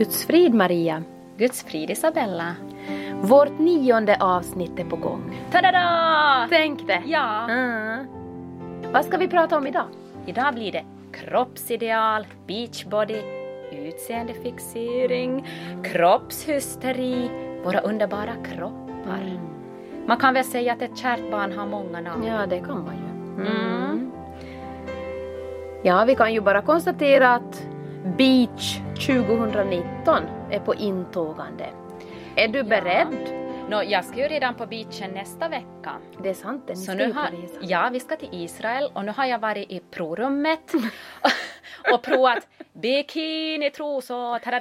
Guds frid Maria. Guds frid Isabella. Vårt nionde avsnitt är på gång. Ta-da! Tänk det! Ja. Mm. Vad ska vi prata om idag? Idag blir det kroppsideal, beachbody, utseendefixering, kroppshysteri, våra underbara kroppar. Man kan väl säga att ett kärt barn har många namn. Ja, det kan man ju. Mm. Ja, vi kan ju bara konstatera att Beach 2019 är på intågande. Är du beredd? Nå, jag ska ju redan på beachen nästa vecka. Det är sant, det. ni Så nu har, ja, vi ska till Israel och nu har jag varit i provrummet och provat bikinitrosor, tada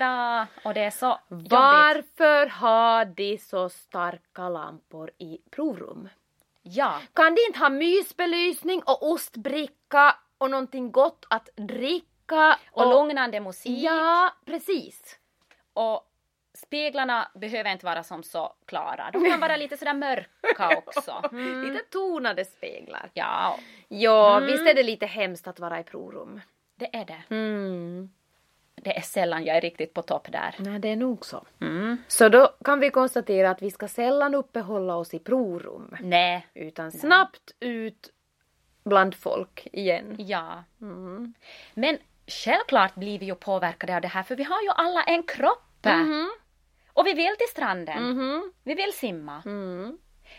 Och det är så jobbigt. Varför har de så starka lampor i provrum? Ja, Kan de inte ha mysbelysning och ostbricka och någonting gott att dricka? Och lugnande musik. Ja, precis. Och speglarna behöver inte vara som så klara. De kan vara lite sådär mörka också. Mm. Lite tonade speglar. Ja, Ja, Mm. visst är det lite hemskt att vara i provrum. det är det. Mm. Det är sällan jag är riktigt på topp där. Nej, det är nog så. Mm. Så då kan vi konstatera att vi ska sällan uppehålla oss i provrum. Nej, Utan snabbt ut bland folk igen. ja. Mm. Men självklart blir vi ju påverkade av det här för vi har ju alla en kropp. Mhm. Och vi vill till stranden. Mhm. Vi vill simma. Mm.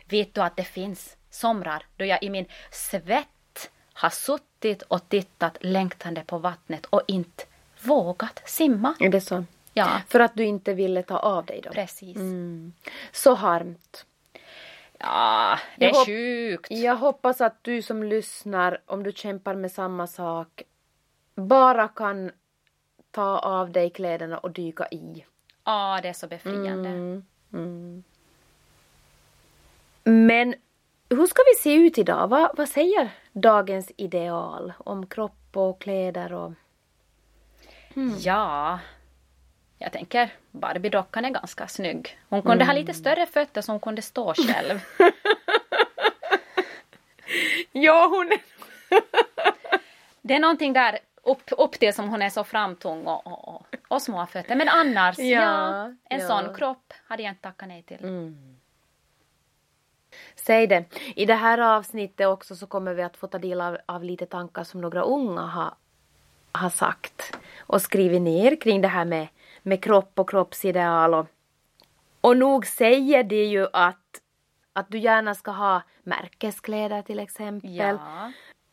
Vet du att det finns somrar då jag i min svett har suttit och tittat längtande på vattnet och inte vågat simma? Är det så? Ja, För att du inte ville ta av dig då? precis. Mm. Så harmt. Ja, det Jag är hopp- sjukt. Jag hoppas att du som lyssnar, om du kämpar med samma sak, bara kan ta av dig kläderna och dyka i. Ja, det är så befriande. Mm. Mm. Men hur ska vi se ut idag? Vad, vad säger dagens ideal om kropp och kläder och... Ja, jag tänker Barbie-dockan är ganska snygg. Hon kunde ha lite större fötter så hon kunde stå själv. Ja, hon. Det är någonting där upp, upp till som hon är så framtung och, och, och, och små fötter. Men annars, ja, Ja, en ja. sån kropp hade jag inte tackat nej till. Mm. Säg det. I det här avsnittet också så kommer vi att få ta del av, av lite tankar som några unga har, har sagt och skrivit ner kring det här med, med kropp och kroppsideal. Och, och nog säger det ju att, att du gärna ska ha märkeskläder till exempel. Ja.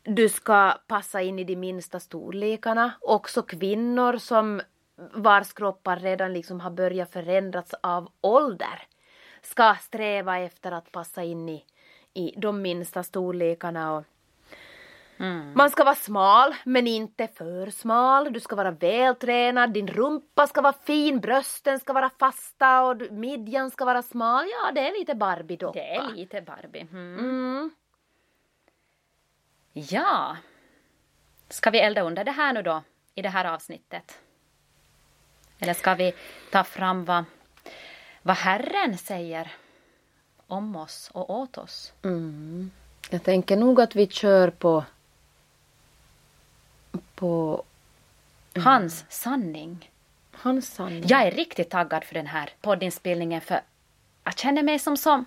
Du ska passa in i de minsta storlekarna. Också kvinnor som vars kroppar redan liksom har börjat förändras av ålder ska sträva efter att passa in i, i de minsta storlekarna. Och Mm. man ska vara smal men inte för smal. Du ska vara vältränad, din rumpa ska vara fin, brösten ska vara fasta och midjan ska vara smal. Ja, det är lite Barbie-docka. Det är lite Barbie. Mm. Mm. Ja. Ska vi elda under det här nu då, i det här avsnittet? Eller ska vi ta fram vad, vad Herren säger om oss och åt oss? Mm. Jag tänker nog att vi kör på på Hans sanning. hans sanning. Jag är riktigt taggad för den här poddinspelningen för jag känner mig som så,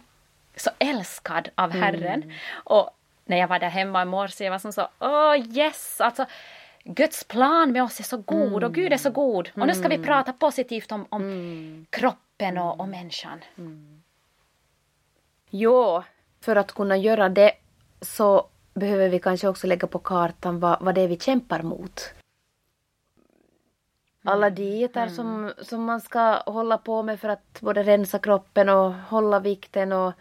så älskad av Herren. Och när jag var där hemma i morse, jag var som så, åh yes! Alltså, Guds plan med oss är så god och Gud är så god. Och nu ska vi prata positivt om, om kroppen och, och människan. Jo, för att kunna göra det så behöver vi kanske också lägga på kartan vad, vad det är vi kämpar mot. Alla dieter som, som man ska hålla på med för att både rensa kroppen och hålla vikten och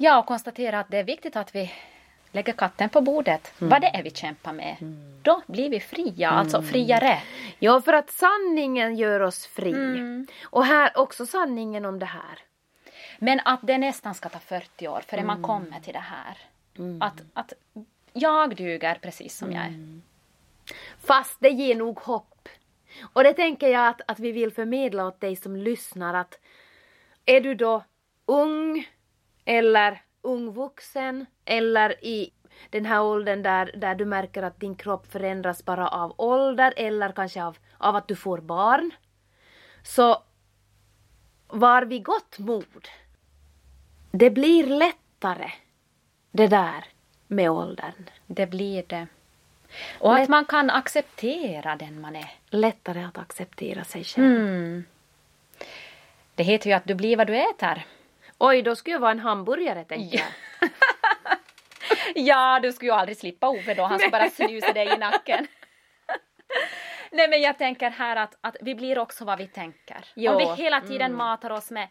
Ja, och konstatera att det är viktigt att vi lägger katten på bordet. Vad det är vi kämpar med. Då blir vi fria, alltså friare. Ja, för att sanningen gör oss fri. Mm. Och här också sanningen om det här. Men att det nästan ska ta 40 år förrän man kommer till det här. Att, att jag duger precis som jag är. Fast det ger nog hopp. Och det tänker jag att, att vi vill förmedla åt dig som lyssnar att är du då ung eller ung vuxen eller i den här åldern där, där du märker att din kropp förändras bara av ålder eller kanske av, av att du får barn. Så var vid gott mod. Det blir lättare det där med åldern. Det blir det. Och Lätt- att man kan acceptera den man är. Lättare att acceptera sig själv. Mm. Det heter ju att du blir vad du äter. Oj, då skulle jag vara en hamburgare tänker jag. Ja, du skulle ju aldrig slippa Ove då, han skulle bara snusa dig i nacken. Nej men jag tänker här att, att vi blir också vad vi tänker. Ja, Om vi hela tiden matar oss med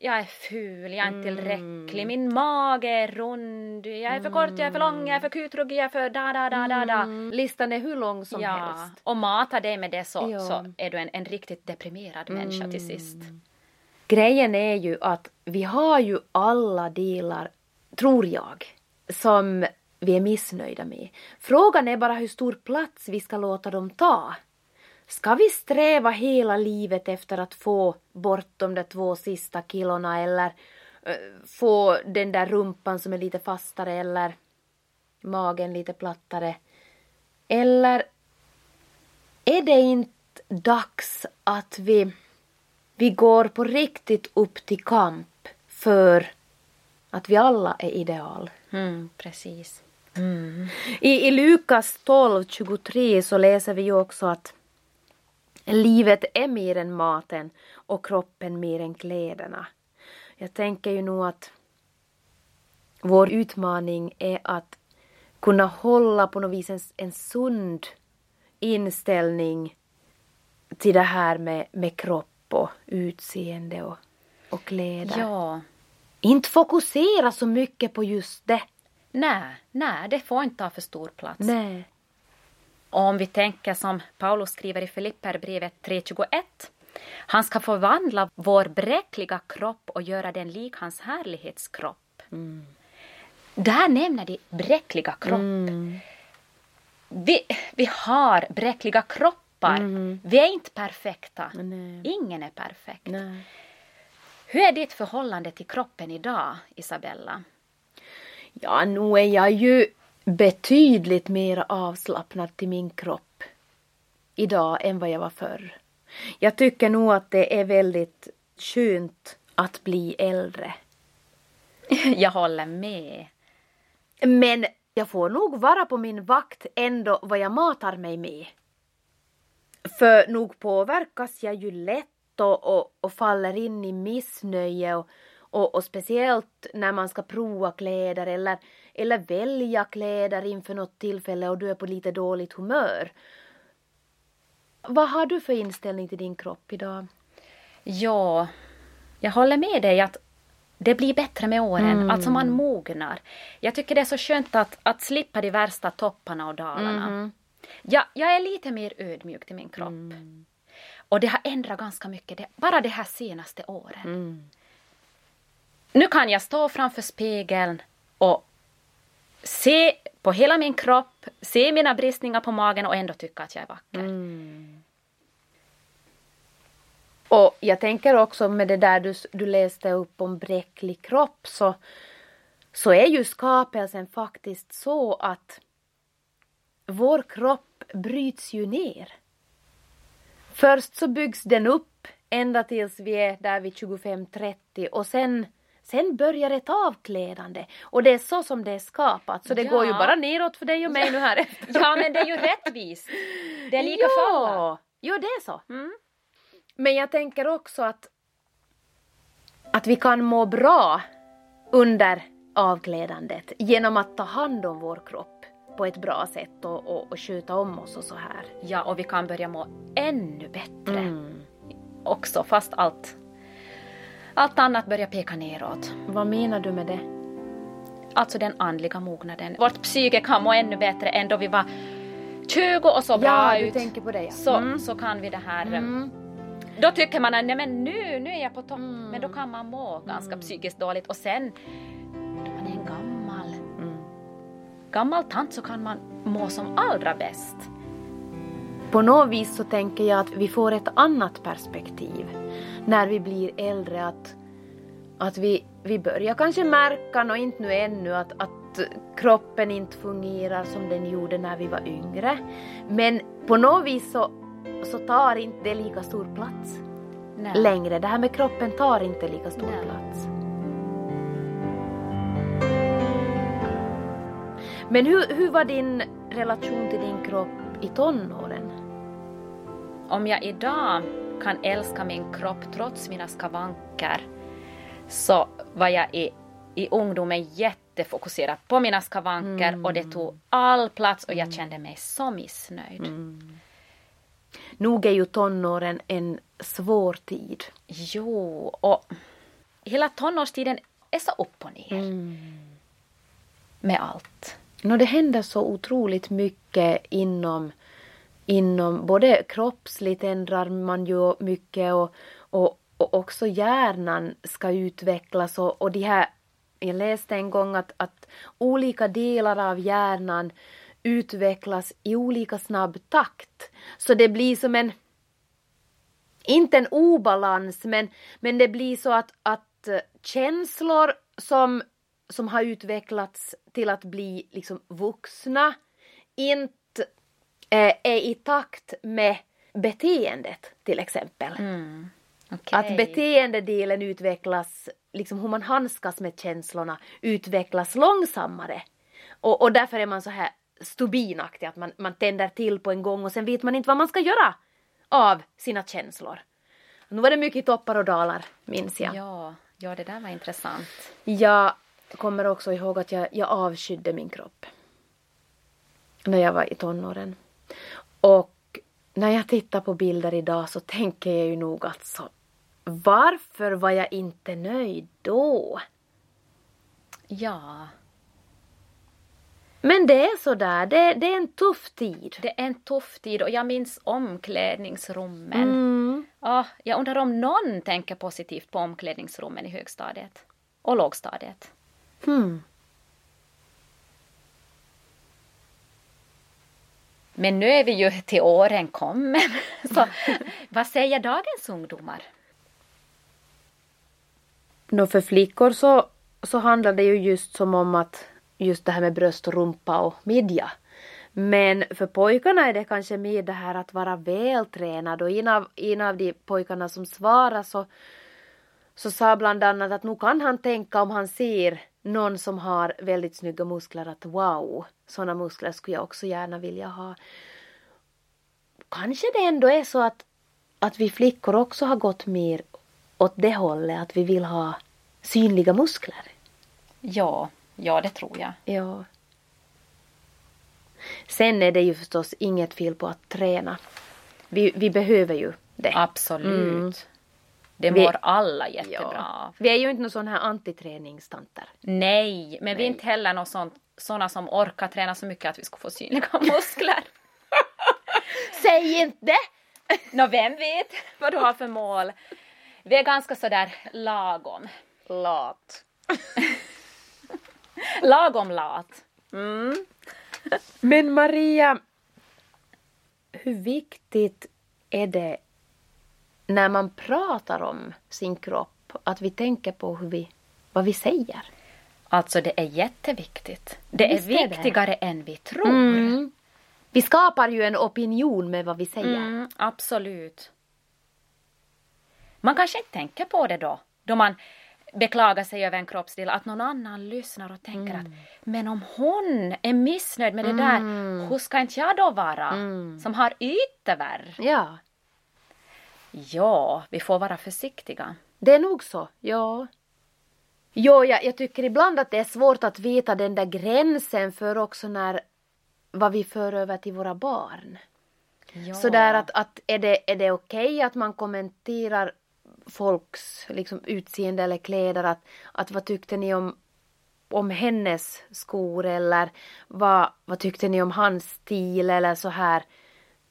jag är ful, jag är inte tillräcklig, min mage är rund, jag är för kort, jag är för lång, jag är för kutruggig, jag är för da da da da da. Mm, Listan är hur lång som Ja, helst. och matar dig med det så, så är du en, en riktigt deprimerad människa till sist. Grejen är ju att vi har ju alla delar, tror jag, som vi är missnöjda med. Frågan är bara hur stor plats vi ska låta dem ta. Ska vi sträva hela livet efter att få bort de där två sista kilona eller eh, få den där rumpan som är lite fastare eller magen lite plattare? Eller är det inte dags att vi vi går på riktigt upp till kamp för att vi alla är ideal. Mm, precis. I, I Lukas 12.23 så läser vi ju också att livet är mer än maten och kroppen mer än kläderna. Jag tänker ju nog att vår utmaning är att kunna hålla på något vis en, en sund inställning till det här med, med kropp och utseende och, och kläder. Ja. Inte fokusera så mycket på just det. Nej, nej, det får inte ta för stor plats. Nej. Och om vi tänker som Paulus skriver i Filipperbrevet 3.21. Han ska förvandla vår bräckliga kropp och göra den lik hans härlighetskropp. Där nämner de bräckliga kropp. Vi, vi har bräckliga kroppar. Vi är inte perfekta. Nej. Ingen är perfekt. Nej. Hur är ditt förhållande till kroppen idag, Isabella? Ja, nu är jag ju betydligt mer avslappnad till min kropp idag än vad jag var förr. Jag tycker nog att det är väldigt skönt att bli äldre. Jag håller med. Men jag får nog vara på min vakt ändå vad jag matar mig med. För nog påverkas jag ju lätt och, och, och faller in i missnöje och, och, och speciellt när man ska prova kläder eller, eller välja kläder inför något tillfälle och du är på lite dåligt humör. Vad har du för inställning till din kropp idag? Ja, jag håller med dig att det blir bättre med åren, alltså man mognar. Jag tycker det är så skönt att, att slippa de värsta topparna och dalarna. Ja, jag är lite mer ödmjuk till min kropp. Och det har ändrat ganska mycket, det, bara de här senaste åren. Nu kan jag stå framför spegeln och se på hela min kropp, se mina bristningar på magen och ändå tycka att jag är vacker. Och jag tänker också med det där du, du läste upp om bräcklig kropp så, så är ju skapelsen faktiskt så att vår kropp bryts ju ner. Först så byggs den upp ända tills vi är där vid 25-30 och sen, sen börjar ett avklädande. Och det är så som det är skapat så det Ja. går ju bara neråt för dig och mig nu här efter. Ja, men det är ju rättvist. Det är lika för alla. ja. Jo, det är så. Mm. Men jag tänker också att, att vi kan må bra under avklädandet genom att ta hand om vår kropp på ett bra sätt och, och, och sköta om oss och så här. Ja, och vi kan börja må ännu bättre Mm. också, fast allt, allt annat börjar peka neråt. Vad menar du med det? Alltså den andliga mognaden. Vårt psyke kan må ännu bättre än då vi var 20 och så bra ja, du ut. tänker på det ja. Så, så kan vi det här. Mm. Då tycker man att nej, men nu, nu är jag på topp. Men då kan man må ganska psykiskt dåligt. Och sen, gammal tant så kan man må som allra bäst. På något vis så tänker jag att vi får ett annat perspektiv när vi blir äldre. Att, att vi, vi börjar kanske märka, och inte nu ännu, att, att kroppen inte fungerar som den gjorde när vi var yngre. Men på något vis så, så tar inte det lika stor plats. Nej. längre. Det här med kroppen tar inte lika stor Nej. plats. Men hur, hur var din relation till din kropp i tonåren? Om jag idag kan älska min kropp trots mina skavanker så var jag i, i ungdomen jättefokuserad på mina skavanker och det tog all plats och jag kände mig så missnöjd. Nog är ju tonåren en svår tid. Jo, och hela tonårstiden är så upp och ner. Med allt. No, det händer så otroligt mycket inom, inom både kroppsligt ändrar man ju mycket och, och, och också hjärnan ska utvecklas och, och de här, jag läste en gång att, att olika delar av hjärnan utvecklas i olika snabb takt. Så det blir som en, inte en obalans, men, men det blir så att, att känslor som, som har utvecklats till att bli liksom vuxna inte eh, är i takt med beteendet till exempel. Okej. Att beteendedelen utvecklas, liksom hur man handskas med känslorna utvecklas långsammare. Och, och därför är man så här stubinaktig, att man, man tänder till på en gång och sen vet man inte vad man ska göra av sina känslor. Nu var det mycket toppar och dalar, minns jag. Ja, ja, det där var intressant. Jag kommer också ihåg att jag, jag avskydde min kropp. När jag var i tonåren. Och när jag tittar på bilder idag så tänker jag ju nog att så, varför var jag inte nöjd då? Ja, Men det är sådär, det, det är en tuff tid. det är en tuff tid och jag minns omklädningsrummen. Mm. Ja, jag undrar om någon tänker positivt på omklädningsrummen i högstadiet och lågstadiet. Hmm. Men nu är vi ju till åren kommen. Så vad säger dagens ungdomar? Nå för flickor så, så handlar det ju just som om att just det här med bröst och rumpa och midja. Men för pojkarna är det kanske mer det här att vara vältränad och en av, en av de pojkarna som svarade så, så sa bland annat att nu kan han tänka om han ser någon som har väldigt snygga muskler att wow, sådana muskler skulle jag också gärna vilja ha. Kanske det ändå är så att, att vi flickor också har gått mer åt det hållet, att vi vill ha synliga muskler. Ja, ja det tror jag. Ja. Sen är det ju förstås inget fel på att träna. Vi, vi behöver ju det. Absolut. Mm. Det Vi- mår alla jättebra av. Vi är ju inte någon sån här antiträningstanter. Nej, men vi är inte heller någon sån, såna som orkar träna så mycket att vi ska få synliga muskler. Säg inte! Nå, vem vet vad du har för mål? Vi är ganska sådär lagom. Lat. Lagom lat. Men Maria, hur viktigt är det när man pratar om sin kropp att vi tänker på hur vi, vad vi säger? Alltså det är jätteviktigt. Det är Visst är det. viktigare än vi tror. Mm. Vi skapar ju en opinion med vad vi säger. Mm, absolut. Man kanske inte tänker på det då, då man beklagar sig över en kroppsdel, att någon annan lyssnar och tänker att men om hon är missnöjd med det där, hur ska inte jag då vara? Som har yttervärr. Ja, Ja, vi får vara försiktiga. det är nog så. Ja. Jo, jag, jag tycker ibland att det är svårt att veta den där gränsen för också när vad vi för över till våra barn. Ja. Sådär att, att är det, är det okej att man kommenterar folks liksom, utseende eller kläder? Att, att vad tyckte ni om, om hennes skor eller vad, vad tyckte ni om hans stil eller så här.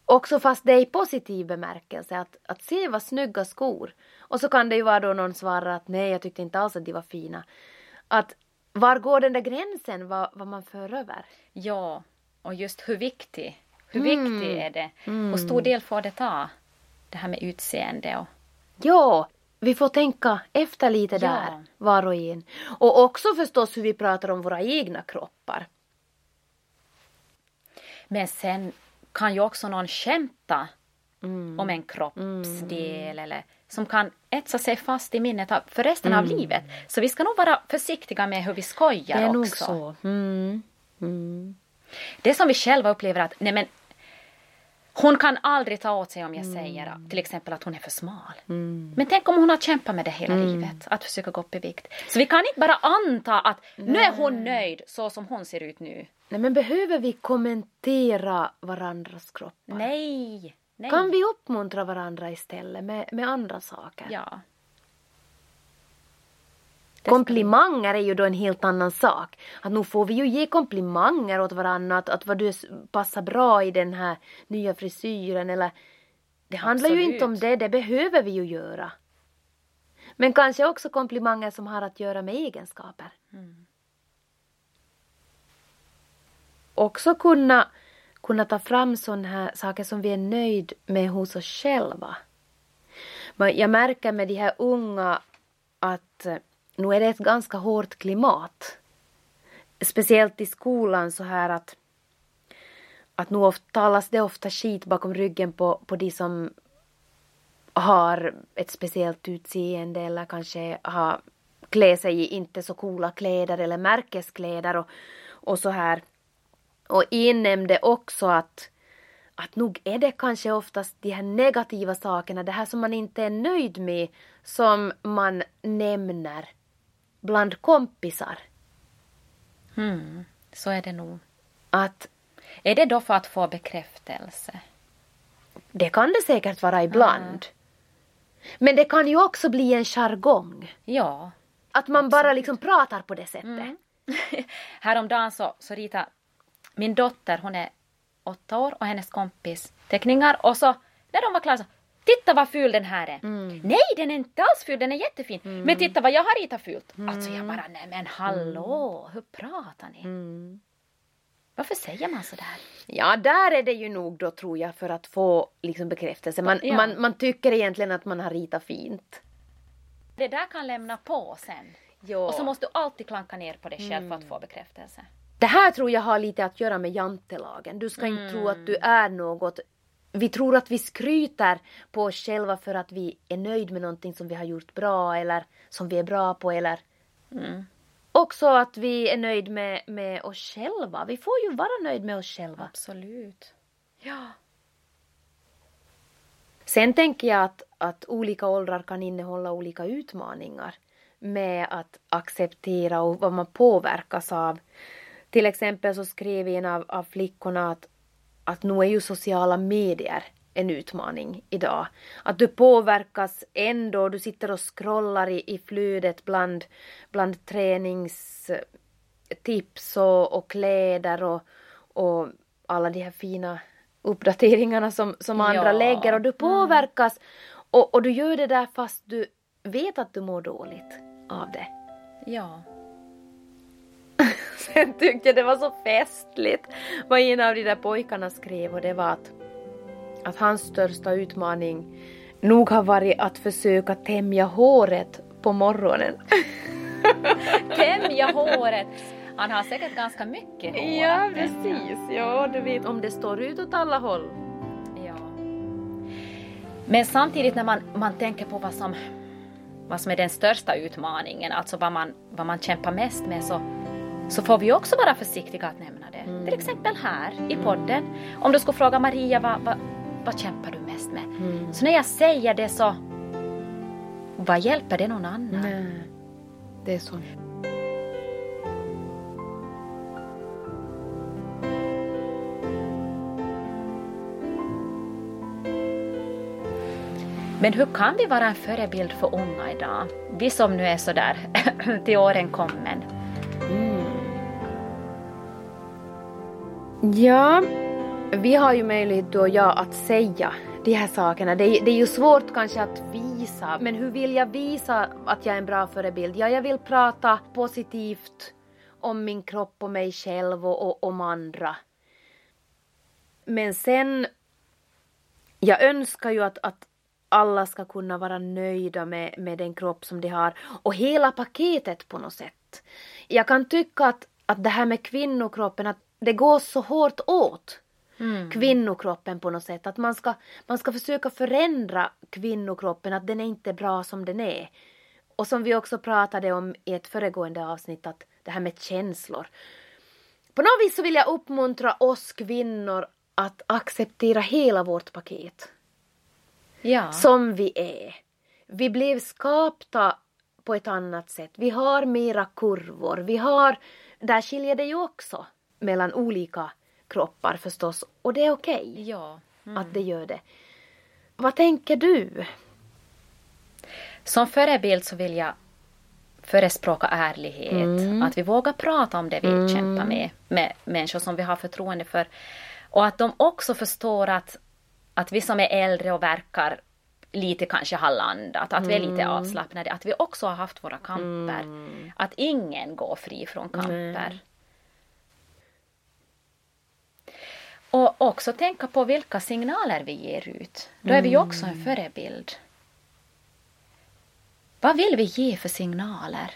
Också fast det är i positiv bemärkelse att, att se vad snygga skor. Och så kan det ju vara då någon svarar att nej jag tyckte inte alls att de var fina. Att var går den där gränsen vad, vad man för över? Ja, och just hur viktig, hur viktig är det? Hur stor del får det ta? Det här med utseende och... Ja, vi får tänka efter lite Ja. där, var och en. Och också förstås hur vi pratar om våra egna kroppar. Men sen kan ju också någon skämta om en kroppsdel eller som kan etsa sig fast i minnet för resten av livet. Så vi ska nog vara försiktiga med hur vi skojar Det är nog också. så. Mm. Mm. Det som vi själva upplever att nej men hon kan aldrig ta åt sig om jag säger att- till exempel att hon är för smal. Men tänk om hon har kämpat med det hela livet, att försöka gå upp i vikt. Så vi kan inte bara anta att nu är hon nöjd så som hon ser ut nu. Nej, men behöver vi kommentera varandras kroppar? Nej! Nej. Kan vi uppmuntra varandra istället med, med andra saker? Ja. Komplimanger är ju då en helt annan sak. Att nu får vi ju ge komplimanger åt varandra, att, att vad du passar bra i den här nya frisyren eller... Det handlar ju Absolut. inte om det, det behöver vi ju göra. Men kanske också komplimanger som har att göra med egenskaper. Också kunna, kunna ta fram sådana här saker som vi är nöjd med hos oss själva. Men jag märker med de här unga att nu är det ett ganska hårt klimat. Speciellt i skolan så här att att nu ofta, talas det ofta skit bakom ryggen på, på de som har ett speciellt utseende eller kanske har klä sig i inte så coola kläder eller märkeskläder och, och så här. Och en nämnde också att att nog är det kanske oftast de här negativa sakerna, det här som man inte är nöjd med, som man nämner bland kompisar. Mm, så är det nog. Att Är det då för att få bekräftelse? det kan det säkert vara ibland. Men det kan ju också bli en jargong. Ja. Att man bara liksom pratar på det sättet. Häromdagen så, så ritade min dotter, hon är åtta år, och hennes kompis teckningar och så när de var klara så Titta vad ful den här är! Nej, den är inte alls ful, den är jättefin. Men titta vad jag har ritat fult! Alltså jag bara, nej men hallå, hur pratar ni? Varför säger man sådär? Ja, där är det ju nog då tror jag för att få liksom bekräftelse. Man, Ja. man, man tycker egentligen att man har ritat fint. Det där kan lämna på sen. Ja. Och så måste du alltid klanka ner på dig själv för att få bekräftelse. Det här tror jag har lite att göra med jantelagen. Du ska inte tro att du är något. Vi tror att vi skryter på oss själva för att vi är nöjd med någonting som vi har gjort bra eller som vi är bra på eller också att vi är nöjd med, med oss själva. Vi får ju vara nöjd med oss själva. Absolut. Ja. Sen tänker jag att, att olika åldrar kan innehålla olika utmaningar med att acceptera och vad man påverkas av. Till exempel så skrev en av, av flickorna att, att nu är ju sociala medier en utmaning idag. Att du påverkas ändå, du sitter och scrollar i, i flödet bland, bland träningstips och, och kläder och, och alla de här fina uppdateringarna som, som andra Ja. lägger och du påverkas och, och du gör det där fast du vet att du mår dåligt av det. Ja. Sen tyckte jag det var så festligt vad en av de där pojkarna skrev och det var att, att hans största utmaning nog har varit att försöka tämja håret på morgonen. Tämja håret. Han har säkert ganska mycket hår. Ja, precis. Ja, du vet om det står ut åt alla håll. Ja. Men samtidigt när man, man tänker på vad som, vad som är den största utmaningen, alltså vad man, vad man kämpar mest med, så, så får vi också vara försiktiga att nämna det. Till exempel här i podden. Om du skulle fråga Maria, vad, vad, vad kämpar du mest med? Så när jag säger det så, vad hjälper det någon annan? Nej, det är så. Men hur kan vi vara en förebild för unga idag? Vi som nu är sådär till åren kommen. Ja, vi har ju möjlighet du och jag att säga de här sakerna. Det är, det är ju svårt kanske att visa, men hur vill jag visa att jag är en bra förebild? Ja, jag vill prata positivt om min kropp och mig själv och, och om andra. Men sen, jag önskar ju att, att alla ska kunna vara nöjda med, med den kropp som de har och hela paketet på något sätt. Jag kan tycka att, att det här med kvinnokroppen, att det går så hårt åt. mm. kvinnokroppen på något sätt. Att man ska, man ska försöka förändra kvinnokroppen, att den är inte bra som den är. Och som vi också pratade om i ett föregående avsnitt, att det här med känslor. På något vis så vill jag uppmuntra oss kvinnor att acceptera hela vårt paket. Ja. Som vi är. Vi blev skapta på ett annat sätt. Vi har mera kurvor. Vi har, där skiljer det ju också mellan olika kroppar förstås. Och det är okej okay ja. mm. att det gör det. Vad tänker du? Som förebild så vill jag förespråka ärlighet. Mm. Att vi vågar prata om det vi mm. kämpar med, med människor som vi har förtroende för. Och att de också förstår att, att vi som är äldre och verkar lite kanske har landat, att mm. vi är lite mm. avslappnade, att vi också har haft våra kamper. Mm. Att ingen går fri från kamper. Och också tänka på vilka signaler vi ger ut. Då är vi ju också en mm. förebild. Vad vill vi ge för signaler?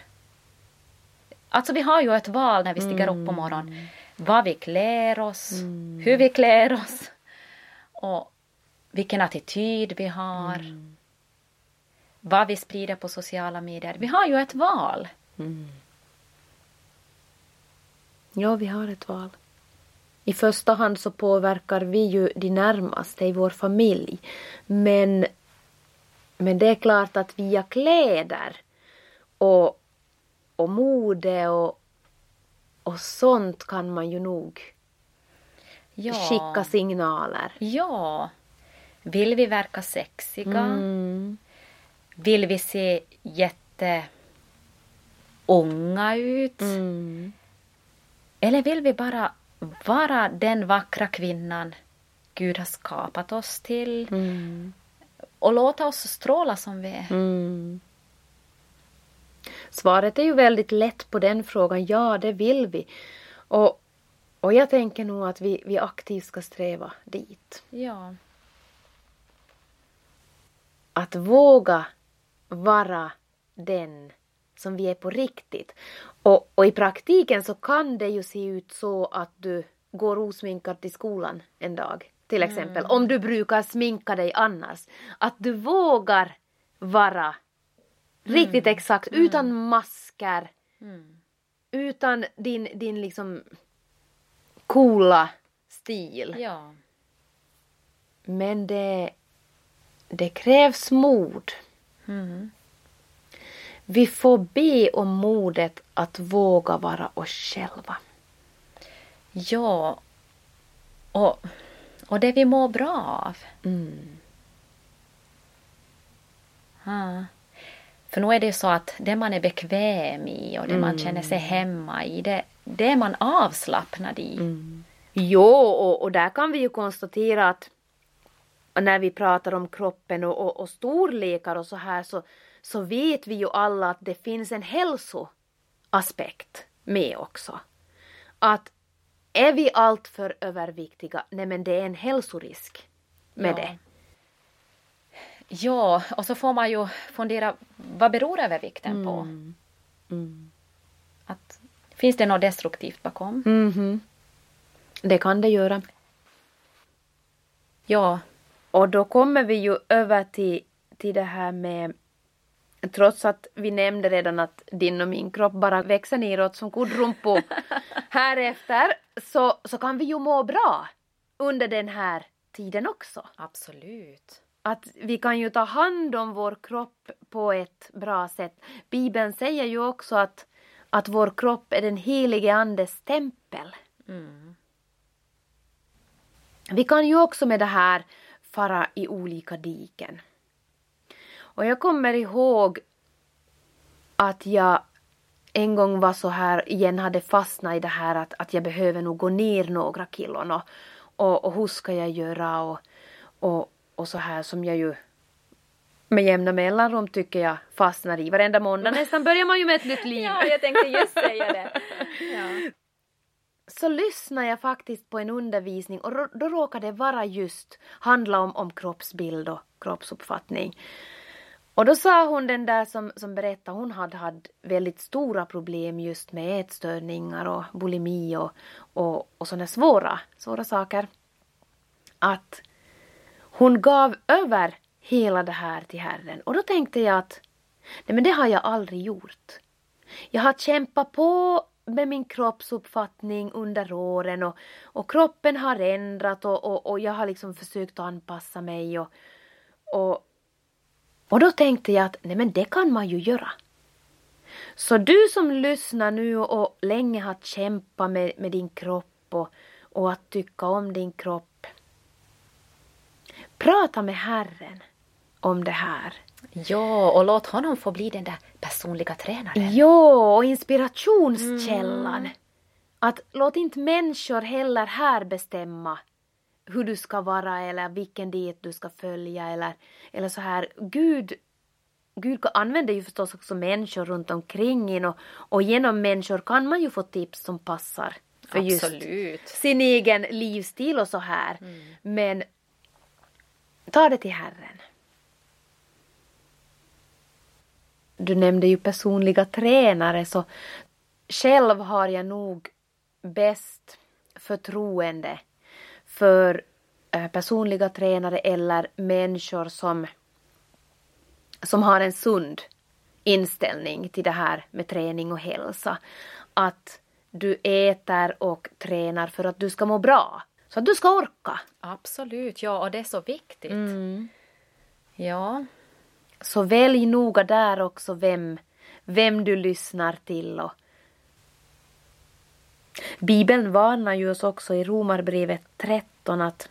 Alltså vi har ju ett val när vi stiger upp på morgonen. Vad vi klär oss, hur vi klär oss. Och vilken attityd vi har. Mm. Vad vi sprider på sociala medier. Vi har ju ett val. Mm. Ja, vi har ett val. I första hand så påverkar vi ju de närmaste i vår familj. Men, men det är klart att via kläder och, och mode och, och sånt kan man ju nog ja. skicka signaler. Ja, vill vi verka sexiga? Mm. Vill vi se jätte unga ut? Mm. Eller vill vi bara vara den vackra kvinnan Gud har skapat oss till? Mm. Och låta oss stråla som vi är. Mm. Svaret är ju väldigt lätt på den frågan. Ja, det vill vi. Och, och jag tänker nog att vi, vi aktivt ska sträva dit. Ja att våga vara den som vi är på riktigt. Och, och, i praktiken så kan det ju se ut så att du går osminkad till skolan en dag. Till mm. exempel. Mm. Om du brukar sminka dig annars. Att du vågar vara mm. riktigt exakt mm. utan masker. Mm. Utan din, din liksom coola stil. Ja. Men det det krävs mod. Vi får be om modet att våga vara oss själva. Ja, och, och det vi mår bra av. Mm. Ja. För nu är det så att det man är bekväm i och det mm. man känner sig hemma i, det, det är man avslappnad i. Mm. Jo, och, och där kan vi ju konstatera att när vi pratar om kroppen och, och, och storlekar och så här så, så vet vi ju alla att det finns en hälsoaspekt med också. Att är vi alltför överviktiga, nej men det är en hälsorisk med ja. det. Ja, och så får man ju fundera, vad beror övervikten mm. på? Mm. Att, finns det något destruktivt bakom? Mm -hmm. Det kan det göra. Ja, och då kommer vi ju över till, till det här med Trots att vi nämnde redan att din och min kropp bara växer neråt som kuddrumpor här efter så, så kan vi ju må bra under den här tiden också. Absolut. Att vi kan ju ta hand om vår kropp på ett bra sätt. Bibeln säger ju också att, att vår kropp är den helige Andes tempel. Mm. Vi kan ju också med det här fara i olika diken. Och jag kommer ihåg att jag en gång var så här igen hade fastnat i det här att, att jag behöver nog gå ner några kilon och, och, och hur ska jag göra och, och, och så här som jag ju med jämna mellanrum tycker jag fastnar i. Varenda måndag nästan börjar man ju med ett nytt liv. ja, jag tänkte just säga det. Ja så lyssnade jag faktiskt på en undervisning och då, råkade det vara just handla om, om kroppsbild och kroppsuppfattning. Och då sa hon den där som, som berättade, hon hade haft väldigt stora problem just med ätstörningar och bulimi och, och, och sådana svåra, svåra saker. att hon gav över hela det här till Herren. Och då tänkte jag att nej men det har jag aldrig gjort. Jag har kämpat på med min kroppsuppfattning under åren och, och kroppen har ändrat och, och, och jag har liksom försökt anpassa mig och, och, och då tänkte jag att nej men det kan man ju göra. Så du som lyssnar nu och länge har kämpat med, med din kropp och, och att tycka om din kropp. Prata med Herren om det här. Ja, och låt honom få bli den där personliga tränaren. Ja, och inspirationskällan. Mm. Att låt inte människor heller här bestämma hur du ska vara eller vilken diet du ska följa eller, eller så här. Gud, Gud använder ju förstås också människor runt omkring in och, och genom människor kan man ju få tips som passar för Absolut. just sin egen livsstil och så här. Mm. Men ta det till Herren. Du nämnde ju personliga tränare så själv har jag nog bäst förtroende för eh, personliga tränare eller människor som, som har en sund inställning till det här med träning och hälsa. Att du äter och tränar för att du ska må bra. Så att du ska orka. Absolut, ja och det är så viktigt. Mm. Ja. Så välj noga där också vem, vem du lyssnar till. Och Bibeln varnar ju oss också i Romarbrevet 13 att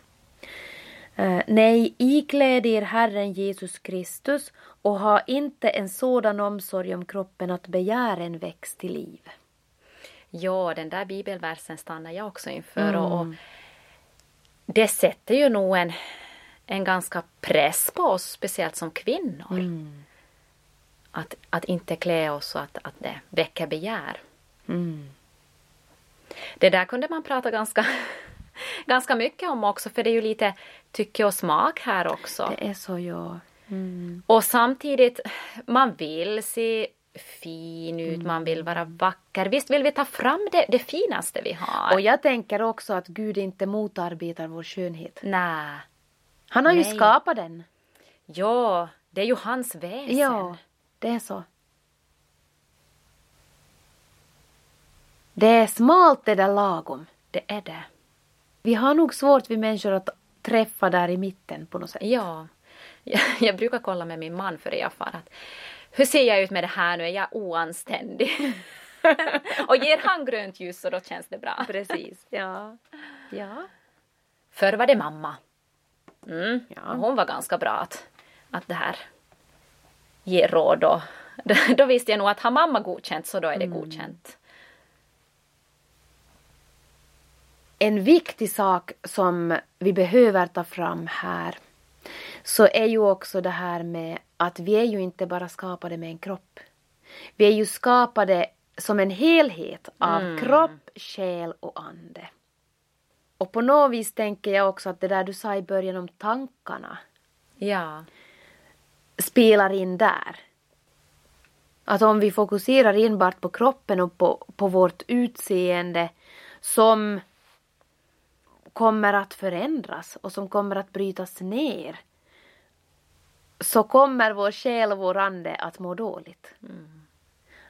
eh, Nej, ikläd er Herren Jesus Kristus och ha inte en sådan omsorg om kroppen att begären väcks till liv. Ja, den där bibelversen stannar jag också inför. Mm. Och, och, det sätter ju nog en, en ganska press på oss, speciellt som kvinnor. Mm. Att, att inte klä oss så att, att det väcker begär. Mm. Det där kunde man prata ganska, ganska mycket om också, för det är ju lite tycke och smak här också. Det är så, ja. Mm. Och samtidigt, man vill se fin ut, mm. man vill vara vacker. Visst vill vi ta fram det, det finaste vi har? Och jag tänker också att Gud inte motarbetar vår skönhet. Nej. Han har Nej. ju skapat den. Ja, det är ju hans väsen. Ja, det är så. Det är smalt det där lagom. Det är det. Vi har nog svårt vi människor att träffa där i mitten på något sätt. Ja. Jag, brukar kolla med min man före jag far att hur ser jag ut med det här nu, är jag oanständig? och ger han grönt ljus så då känns det bra. Precis, ja. ja. Förr var det mamma. Mm. Ja. Hon var ganska bra att, att det här ge råd och då, då visste jag nog att har mamma godkänt så då är det mm. godkänt. En viktig sak som vi behöver ta fram här så är ju också det här med att vi är ju inte bara skapade med en kropp. Vi är ju skapade som en helhet av mm. kropp, själ och ande. Och på något vis tänker jag också att det där du sa i början om tankarna ja. spelar in där. Att om vi fokuserar enbart på kroppen och på, på vårt utseende som kommer att förändras och som kommer att brytas ner så kommer vår själ och vår ande att må dåligt. Mm.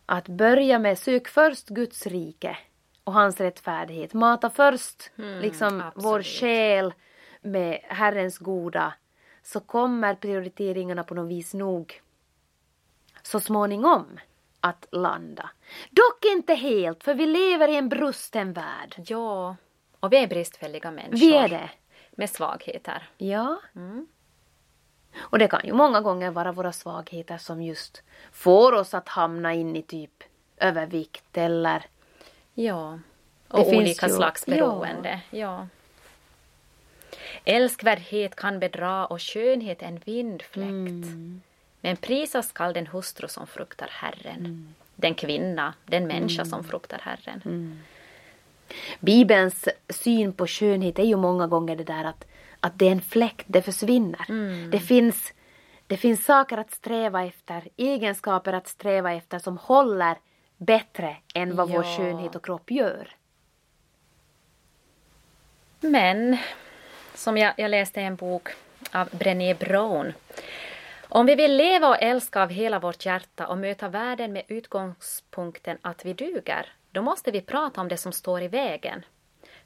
Att börja med sök först Guds rike och hans rättfärdighet. Mata först mm, liksom vår själ med Herrens goda så kommer prioriteringarna på något vis nog så småningom att landa. Dock inte helt, för vi lever i en brusten värld. Ja, och vi är bristfälliga människor. Vi är det. Med svagheter. Ja. Mm. Och det kan ju många gånger vara våra svagheter som just får oss att hamna in i typ övervikt eller Ja, och olika ju, slags beroende. Ja. ja. Älskvärdhet kan bedra och skönhet en vindfläkt. Mm. Men prisas skall den hustru som fruktar Herren. Mm. Den kvinna, den människa mm. som fruktar Herren. Bibelns syn på skönhet är ju många gånger det där att att det är en fläkt, det försvinner. Mm. Det, finns, det finns saker att sträva efter, egenskaper att sträva efter som håller bättre än vad ja. vår skönhet och kropp gör. Men som jag, jag läste en bok av Brené Brown. Om vi vill leva och älska av hela vårt hjärta och möta världen med utgångspunkten att vi duger, då måste vi prata om det som står i vägen.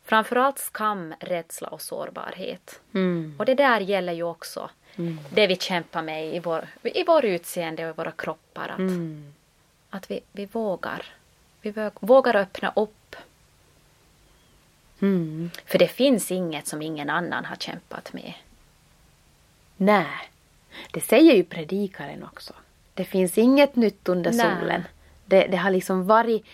Framförallt skam, rädsla och sårbarhet. Mm. Och det där gäller ju också Mm. det vi kämpar med i vår, i vår utseende och i våra kroppar. Att, Mm. att vi, vi vågar. Vi vå- vågar öppna upp. Mm. För det finns inget som ingen annan har kämpat med. Nej, det säger ju predikaren också. Det finns inget nytt under Nej. solen. Det, det har liksom varit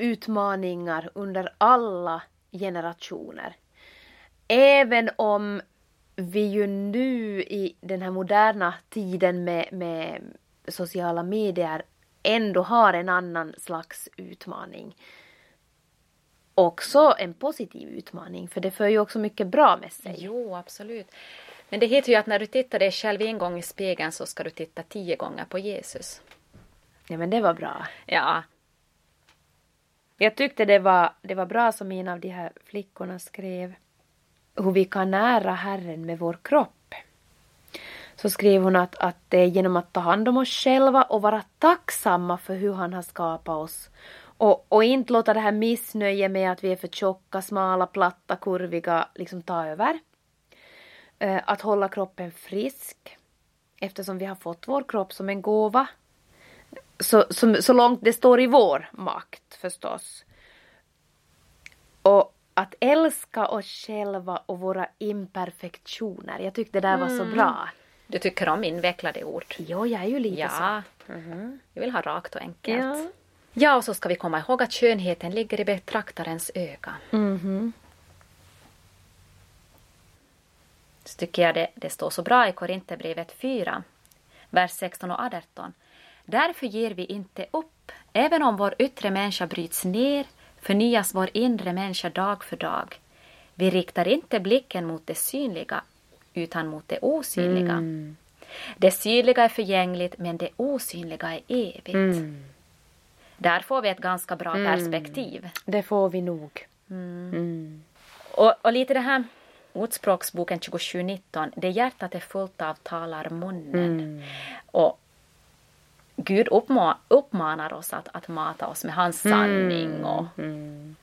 utmaningar under alla generationer. Även om vi ju nu i den här moderna tiden med, med sociala medier ändå har en annan slags utmaning. Också en positiv utmaning, för det för ju också mycket bra med sig. Jo, absolut. Men det heter ju att när du tittar dig själv en gång i spegeln så ska du titta tio gånger på Jesus. Ja, men det var bra. Ja, jag tyckte det var, det var bra som en av de här flickorna skrev hur vi kan nära Herren med vår kropp. Så skrev hon att, att det är genom att ta hand om oss själva och vara tacksamma för hur han har skapat oss. Och, och inte låta det här missnöje med att vi är för tjocka, smala, platta, kurviga liksom ta över. Eh, att hålla kroppen frisk eftersom vi har fått vår kropp som en gåva så, som, så långt det står i vår makt förstås. Och att älska oss själva och våra imperfektioner. Jag tyckte det där var så bra. du tycker om invecklade ord. Jo, jag är ju lite så. Ja, jag vill ha rakt och enkelt. Ja. Ja, och så ska vi komma ihåg att skönheten ligger i betraktarens öga. Mhm. Så tycker jag det, det står så bra i Korinthierbrevet 4, vers 16 och 18. Därför ger vi inte upp, även om vår yttre människa bryts ner, förnyas vår inre människa dag för dag. Vi riktar inte blicken mot det synliga, utan mot det osynliga. Mm. Det synliga är förgängligt, men det osynliga är evigt. Mm. Där får vi ett ganska bra perspektiv. Det får vi nog. Mm. Och, och lite det här Ordspråksboken 27.19, det hjärtat är fullt av talar munnen. Mm. Och Gud uppma, uppmanar oss att, att mata oss med hans sanning. Och, Mm.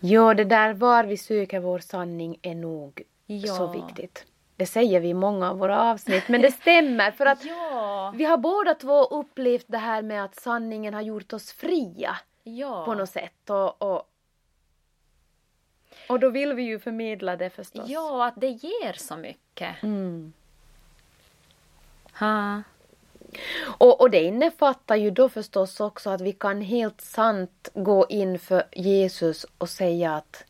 Jo, det där var vi söker vår sanning är nog Ja. så viktigt. Det säger vi i många av våra avsnitt, men det stämmer för att ja, vi har båda två upplevt det här med att sanningen har gjort oss fria ja. på något sätt. Och, och, och då vill vi ju förmedla det förstås. ja, att det ger så mycket. Mm. Ha. Och, och det innefattar ju då förstås också att vi kan helt sant gå in för Jesus och säga att,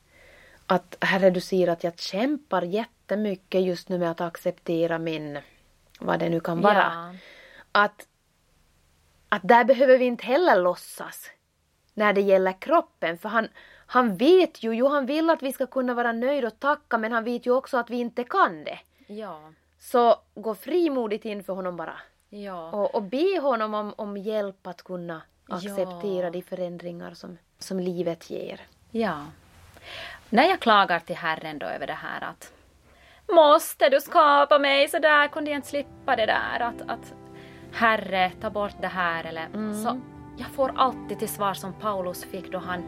att Herre du ser att jag kämpar jättemycket just nu med att acceptera min, vad det nu kan vara. Ja. Att, att där behöver vi inte heller låtsas när det gäller kroppen för han, han vet ju, jo han vill att vi ska kunna vara nöjda och tacka men han vet ju också att vi inte kan det. Ja. Så gå frimodigt in för honom bara. Ja. Och, och be honom om, om hjälp att kunna Ja. acceptera de förändringar som, som livet ger. Ja. När jag klagar till Herren då över det här att Måste du skapa mig så där? Kunde jag inte slippa det där? Att, att Herre, ta bort det här eller så. Jag får alltid till svar som Paulus fick då han,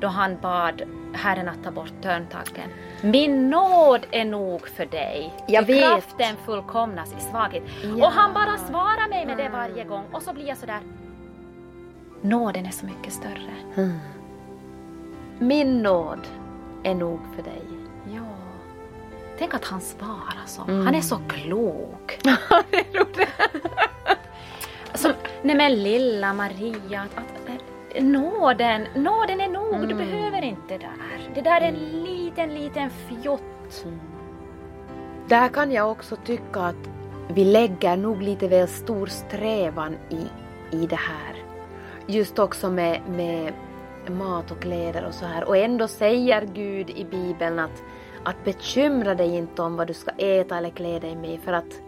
då han bad Herren att ta bort törntaggen. Min nåd är nog för dig. Jag vet. kraften fullkomnas i svaghet. Ja. Och han bara svarar mig med det varje gång. Och så blir jag sådär. Nåden är så mycket större. Min nåd är nog för dig. Ja. Tänk att han svarar så. Han är så klok. Som, nej men lilla Maria, att, att, nåden, nåden är nog, du behöver inte det där. Det där är en liten, liten fjott. Där kan jag också tycka att vi lägger nog lite väl stor strävan i, i det här. Just också med, med mat och kläder och så här. Och ändå säger Gud i Bibeln att, att bekymra dig inte om vad du ska äta eller klä dig med för att,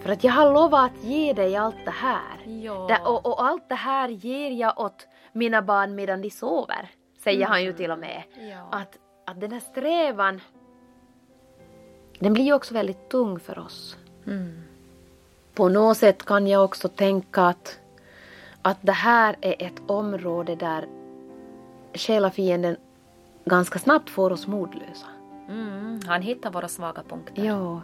för att jag har lovat att ge dig allt det här. Ja. Det, och, och allt det här ger jag åt mina barn medan de sover. Säger han ju till och med. Ja. Att, att den här strävan den blir ju också väldigt tung för oss. Mm. På något sätt kan jag också tänka att, att det här är ett område där själafienden ganska snabbt får oss modlösa. Mm. Han hittar våra svaga punkter. Ja.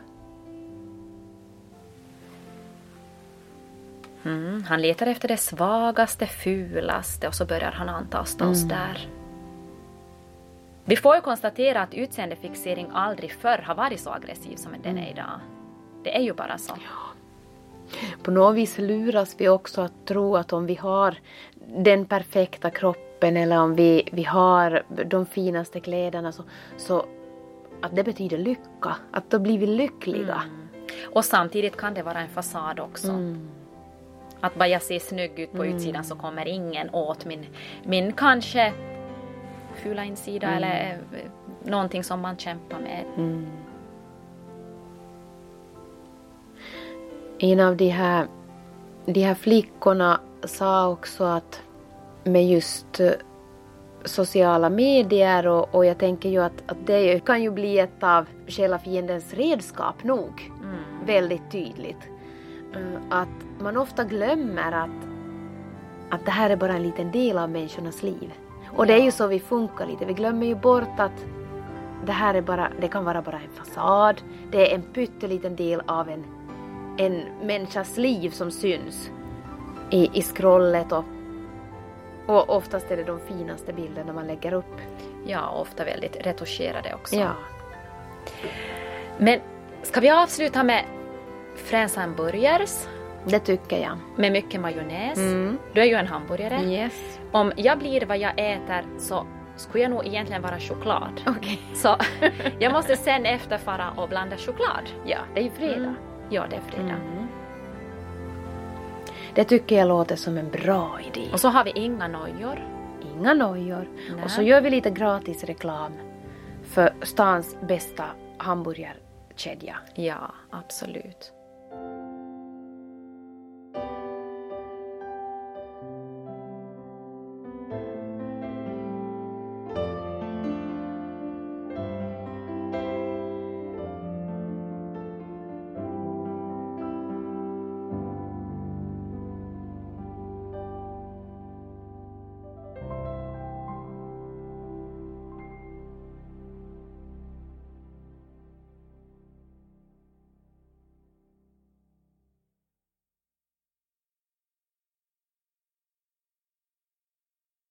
Mm. Han letar efter det svagaste, fulaste och så börjar han antasta oss där. Vi får ju konstatera att utseendefixering aldrig förr har varit så aggressiv som den är idag. Det är ju bara så. På något vis luras vi också att tro att om vi har den perfekta kroppen eller om vi, vi har de finaste kläderna så, så att det betyder lycka. Att då blir vi lyckliga. Och samtidigt kan det vara en fasad också. Mm. Att bara jag ser snygg ut på utsidan så kommer ingen åt min, min kanske fula insida eller eh, någonting som man kämpar med. Mm. En av de här, de här flickorna sa också att med just eh, sociala medier och, och jag tänker ju att, att det kan ju bli ett av själafiendens redskap nog. Väldigt tydligt. Eh, Att man ofta glömmer att, att det här är bara en liten del av människornas liv. Och det är ju så vi funkar lite. Vi glömmer ju bort att det här är bara, det kan vara bara en fasad. Det är en pytteliten del av en, en människas liv som syns i, i scrollet och, och oftast är det de finaste bilderna man lägger upp. Ja, ofta väldigt retuscherade också. Ja. Men ska vi avsluta med fräsa hamburgers Det tycker jag. med mycket majonnäs? Mm. Du är ju en hamburgare. Yes. Om jag blir vad jag äter så skulle jag nog egentligen vara choklad. Okej. Så jag måste sen efter fara och blanda choklad. Ja, det är ju fredag. Mm. Ja, det är fredag. Mm. Det tycker jag låter som en bra idé. Och så har vi inga nojor. Inga nojor. Nej. Och så gör vi lite gratis reklam för stans bästa hamburgerkedja. Ja, absolut.